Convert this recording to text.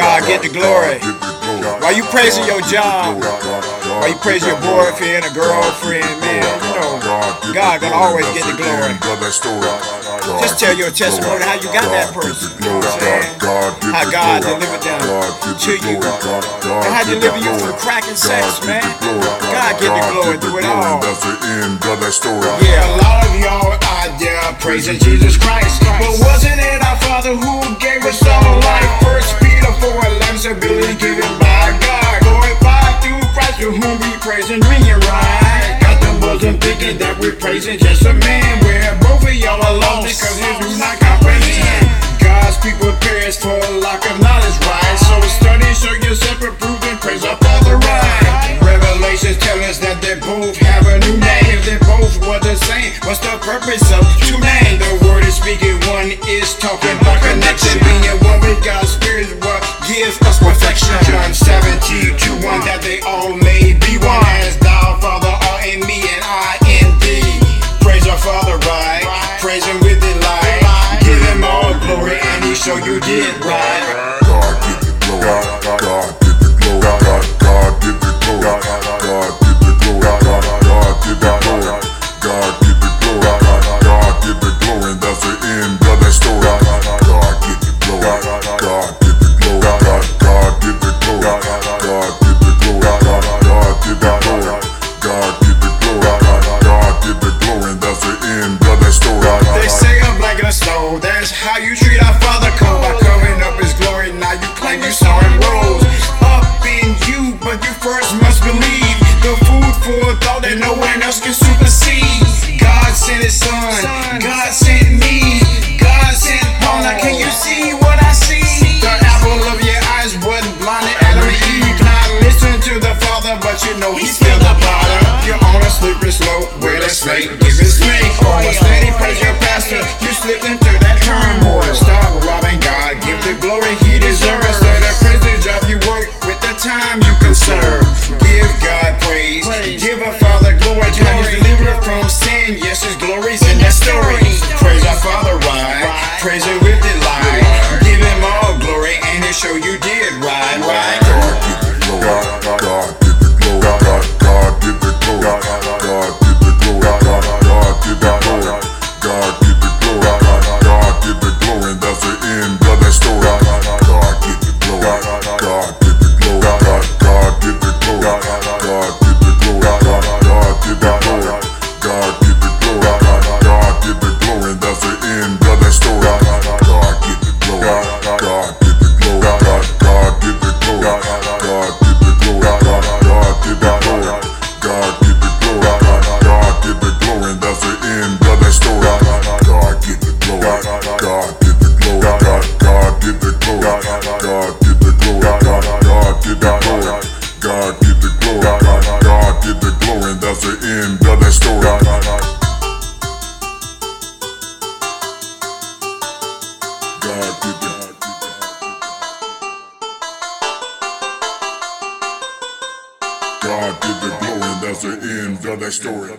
God get the glory. While you praising your job, while you praising your boyfriend or girlfriend, man, you know, God gonna always get the glory. Just tell your testimony how you got that person. You know how God delivered them to you. And how delivered you from crack and sex, man. God get the glory through it all. Yeah, a lot of y'all out there praising Jesus Christ. But wasn't it our Father who gave us all life? responsibility given by God. Glorified through Christ, to whom we praise and bring it right. Got the buzzing thinking that we're praising just a man. purpose of two names. The word is speaking, one is talking about connection. Being one with God's spirit is what gives us perfection. John 17, 2, 1, that they all may be wise. is how you treat our father. Come by covering up his glory. Now you claim you saw him rose up in you, but you first must believe the food for thought that no one else can supersede. God sent His Son. God sent me. God sent Paul. Now can you see? know he's still the potter. You're on a slippery slope with a snake. Give it snake. Oh, a steady praise your pastor. You slipped into that turmoil. Stop robbing God. Give the glory he deserves. Let a privilege of your work with the time you can serve. God give the glory, that's the end of that story.